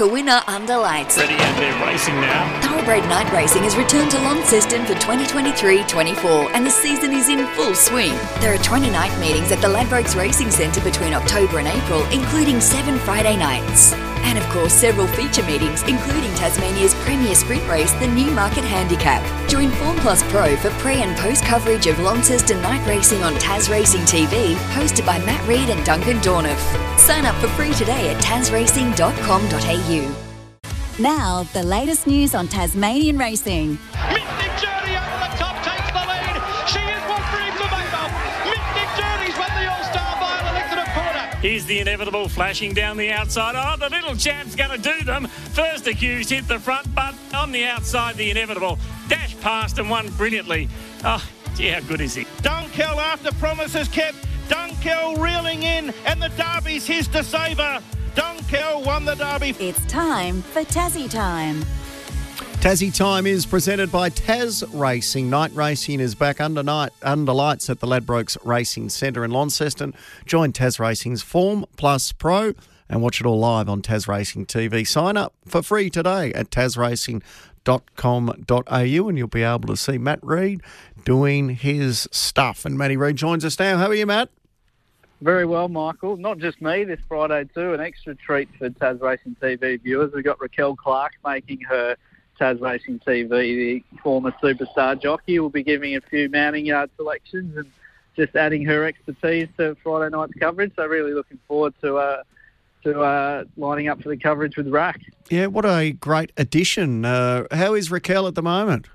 a winner under lights. Ready and they're racing now. Thoroughbred Night Racing has returned to Launceston for 2023-24 and the season is in full swing. There are 20 night meetings at the Ladbrokes Racing Centre between October and April, including seven Friday nights. And of course, several feature meetings, including Tasmania's premier sprint race, the Newmarket Handicap. Join Form Plus Pro for pre and post coverage of Launceston night racing on Tas Racing TV, hosted by Matt Reid and Duncan Dorniff. Sign up for free today at tasracing.com.au. Now, the latest news on Tasmanian racing. Mystic Journey over the top Here's the inevitable flashing down the outside. Oh, the little champ's going to do them. First accused hit the front, but on the outside, the inevitable Dash past and won brilliantly. Oh, gee, how good is he? Dunkel after promises kept. Dunkel reeling in, and the Derby's his to save her. Dunkel won the Derby. It's time for Tassie Time. Tassie Time is presented by Tas Racing. Night racing is back under night under lights at the Ladbrokes Racing Centre in Launceston. Join Tas Racing's Form Plus Pro and watch it all live on Tas Racing TV. Sign up for free today at tasracing.com.au and you'll be able to see Matt Reid doing his stuff. And Matty Reid joins us now. How are you, Matt? Very well, Michael. Not just me this Friday too. An extra treat for Tas Racing TV viewers. We've got Raquel Clark making her Tas Racing TV, the former superstar jockey, will be giving a few mounting yard selections and just adding her expertise to Friday night's coverage. So really looking forward to uh, to uh, lining up for the coverage with Rack. Yeah, what a great addition. Uh, how is Raquel at the moment?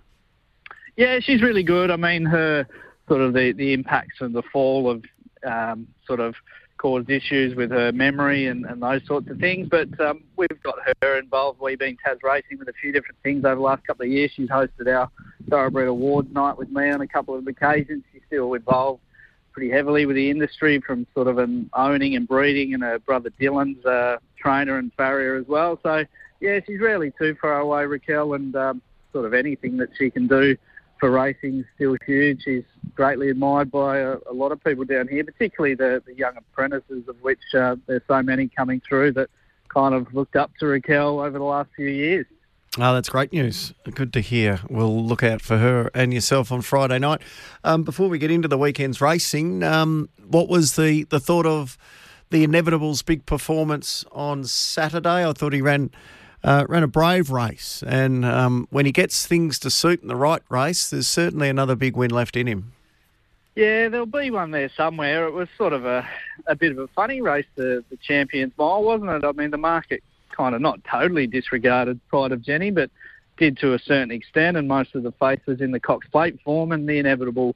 Yeah, she's really good. I mean, her sort of the, the impacts of the fall of um, sort of caused issues with her memory and, and those sorts of things. But um, we've got her involved. We've been Tas Racing with a few different things over the last couple of years. She's hosted our Thoroughbred Awards night with me on a couple of occasions. She's still involved pretty heavily with the industry from sort of an owning and breeding and her brother Dylan's uh, trainer and farrier as well. So, yeah, she's really too far away, Raquel, and um, sort of anything that she can do for racing is still huge. She's greatly admired by a, a lot of people down here, particularly the, the young apprentices, of which uh, there's so many coming through that kind of looked up to Raquel over the last few years. Oh, that's great news. Good to hear. We'll look out for her and yourself on Friday night. Um, before we get into the weekend's racing, um, what was the, the thought of the Inevitable's big performance on Saturday? I thought he ran uh, ran a brave race, and um, when he gets things to suit in the right race, there's certainly another big win left in him. Yeah, there'll be one there somewhere. It was sort of a, a bit of a funny race, the, the Champions Mile, wasn't it? I mean, the market kind of not totally disregarded Pride of Jenny, but did to a certain extent, and most of the face was in the Cox Plate form, and the inevitable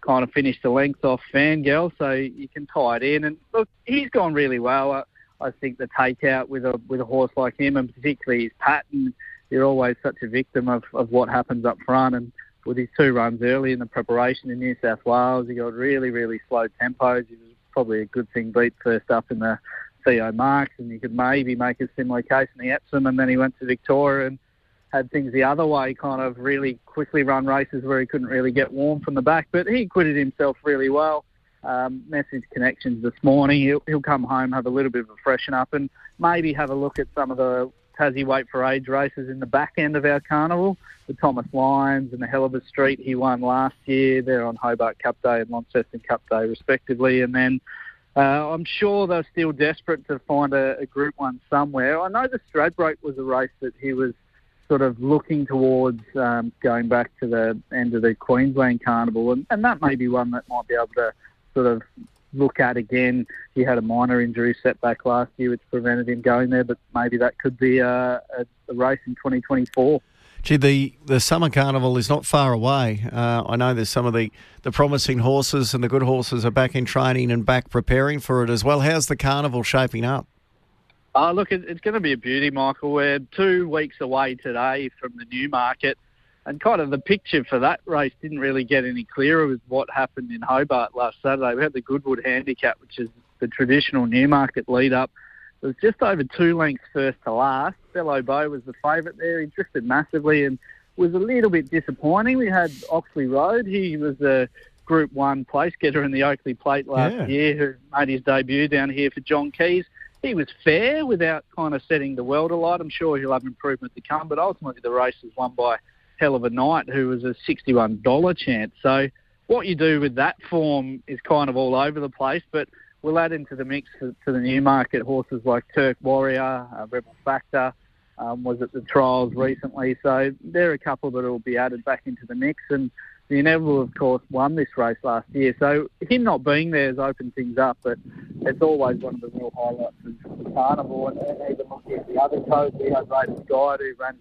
kind of finished the length off Fangirl, so you can tie it in. And look, he's gone really well. I, think the takeout with a with a horse like him, and particularly his pattern, you're always such a victim of, of what happens up front. And with his two runs early in the preparation in New South Wales, he got really, really slow tempos. He was probably a good thing beat first up in the Theo Marks, and you could maybe make a similar case in the Epsom, and then he went to Victoria and had things the other way, kind of really quickly run races where he couldn't really get warm from the back. But he acquitted himself really well. Um, message connections this morning. He'll, he'll come home, have a little bit of a freshen up, and maybe have a look at some of the Tassie Wait for Age races in the back end of our carnival. The Thomas Lyons and the Hellebury Street he won last year. They're on Hobart Cup Day and Launceston Cup Day, respectively. And then uh, I'm sure they're still desperate to find a, a Group One somewhere. I know the Stradbroke was a race that he was sort of looking towards um, going back to the end of the Queensland Carnival, and, and that may be one that might be able to sort of look at again. He had a minor injury setback last year, which prevented him going there, but maybe that could be a, a, a race in 2024. Gee, the, the summer carnival is not far away. Uh, I know there's some of the, the promising horses and the good horses are back in training and back preparing for it as well. How's the carnival shaping up? Uh, look, it, it's going to be a beauty, Michael. We're two weeks away today from the Newmarket, and kind of the picture for that race didn't really get any clearer with what happened in Hobart last Saturday. We had the Goodwood Handicap, which is the traditional Newmarket lead up. It was just over two lengths first to last. Bello Bow was the favourite there. He drifted massively and was a little bit disappointing. We had Oxley Road. He was a Group 1 place getter in the Oakleigh Plate last Yeah. year who made his debut down here for John Keys. he was fair without kind of setting the world alight. I'm sure he'll have improvement to come, but ultimately the race was won by Hell of a Night, who was a $61 chance. So what you do with that form is kind of all over the place, but we'll add into the mix to, the Newmarket horses like Turk Warrior, uh, Rebel Factor, um, was at the trials recently. So there are a couple that will be added back into the mix. And the Inevitable, of course, won this race last year. So him not being there has opened things up, but it's always one of the real highlights of the carnival. And, even looking at the other coach, had Raven Guide, who ran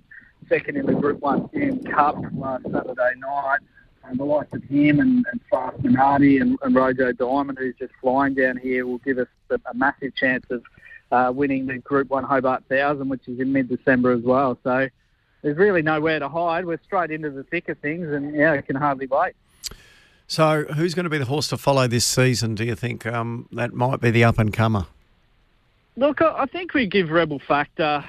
second in the Group 1 June Cup last Saturday night. And the likes of him and, and Fast Minardi and, and Rojo Diamond, who's just flying down here, will give us a, a massive chance of uh, winning the Group 1 Hobart 1000, which is in mid-December as well. So there's really nowhere to hide. We're straight into the thick of things, and yeah, I can hardly wait. So, who's going to be the horse to follow this season? Do you think um, that might be the up and comer? Look, I think we give Rebel Factor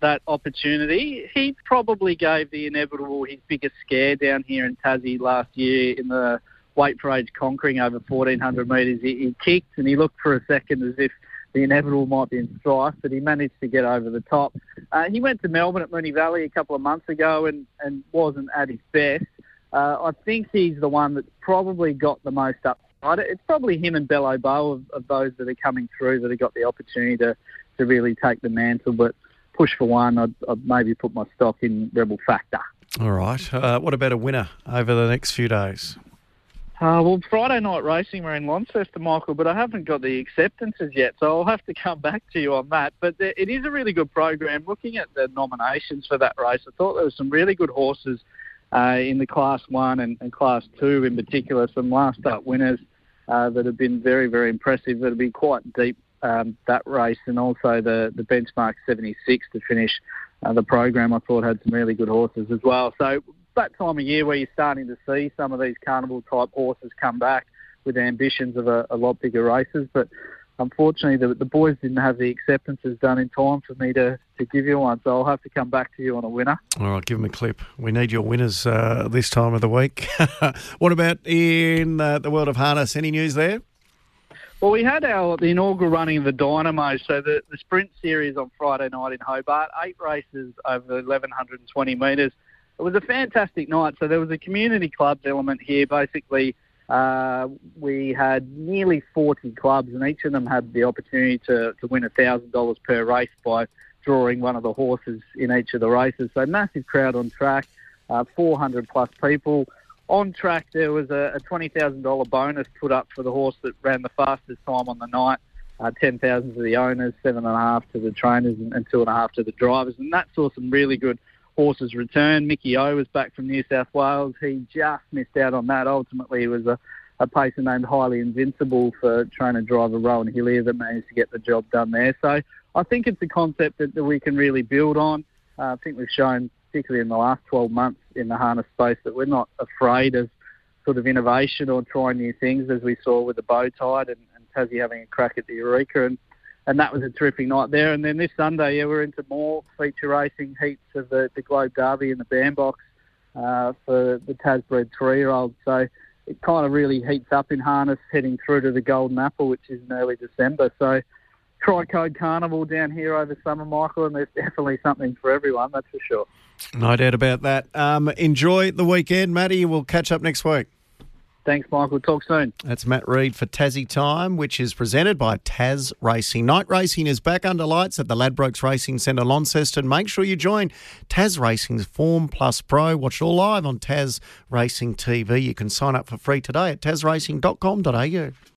that opportunity. He probably gave the inevitable his biggest scare down here in Tassie last year in the weight for age conquering over 1400 metres. He, he kicked and he looked for a second as if the inevitable might be in strife, but he managed to get over the top. Uh, he went to Melbourne at Moonee Valley a couple of months ago and, and wasn't at his best. Uh, I think he's the one that's probably got the most upside. It's probably him and Bello Bow of, of those that are coming through that have got the opportunity to, to really take the mantle. But push for one, I'd, I'd maybe put my stock in Rebel Factor. All right. Uh, what about a winner over the next few days? Uh, well, Friday night racing, we're in Launceston, Michael, but I haven't got the acceptances yet, so I'll have to come back to you on that. But there, it is a really good program. Looking at the nominations for that race, I thought there were some really good horses uh, in the Class 1 and, and, Class 2 in particular, some last up winners uh, that have been very, very impressive, that have been quite deep, um, that race, and also the, the benchmark 76 to finish uh, the program, I thought had some really good horses as well. So that time of year where you're starting to see some of these carnival type horses come back with ambitions of a, a lot bigger races. But unfortunately, the, the boys didn't have the acceptances done in time for me to, to give you one. So I'll have to come back to you on a winner. All right, give them a clip. We need your winners uh, this time of the week. what about in uh, the world of harness? Any news there? Well, we had our the inaugural running of the Dynamo, so the, the sprint series on Friday night in Hobart, eight races over 1,120 metres it was a fantastic night. So there was a community clubs element here. Basically, uh, we had nearly 40 clubs, and each of them had the opportunity to, to win $1,000 per race by drawing one of the horses in each of the races. So massive crowd on track, uh, 400 plus people. On track, there was a, a $20,000 bonus put up for the horse that ran the fastest time on the night. Uh, 10,000 to the owners, seven and a half to the trainers, and, and two and a half to the drivers. And that saw some really good horses return. Mickey O was back from New South Wales. He just missed out on that. Ultimately, it was a, a pacer named Highly Invincible for trainer driver Rowan Hillier that managed to get the job done there. So I think it's a concept that, that we can really build on. Uh, I think we've shown, particularly in the last 12 months in the harness space, that we're not afraid of sort of innovation or trying new things, as we saw with the bow tide and, and Tassie having a crack at the Eureka. And and that was a terrific night there. And then this Sunday, yeah, we're into more feature racing heats of the, the Globe Derby and the Bandbox uh, for the Tasbred three-year-olds. So it kind of really heats up in harness heading through to the Golden Apple, which is in early December. So Tricode Carnival down here over summer, Michael, and there's definitely something for everyone, that's for sure. No doubt about that. Um, enjoy the weekend, Matty. We'll catch up next week. Thanks, Michael. Talk soon. That's Matt Reid for Tassie Time, which is presented by Tas Racing. Night racing is back under lights at the Ladbrokes Racing Centre, Launceston. Make sure you join Tas Racing's Form Plus Pro. Watch it all live on Tas Racing TV. You can sign up for free today at tasracing.com.au.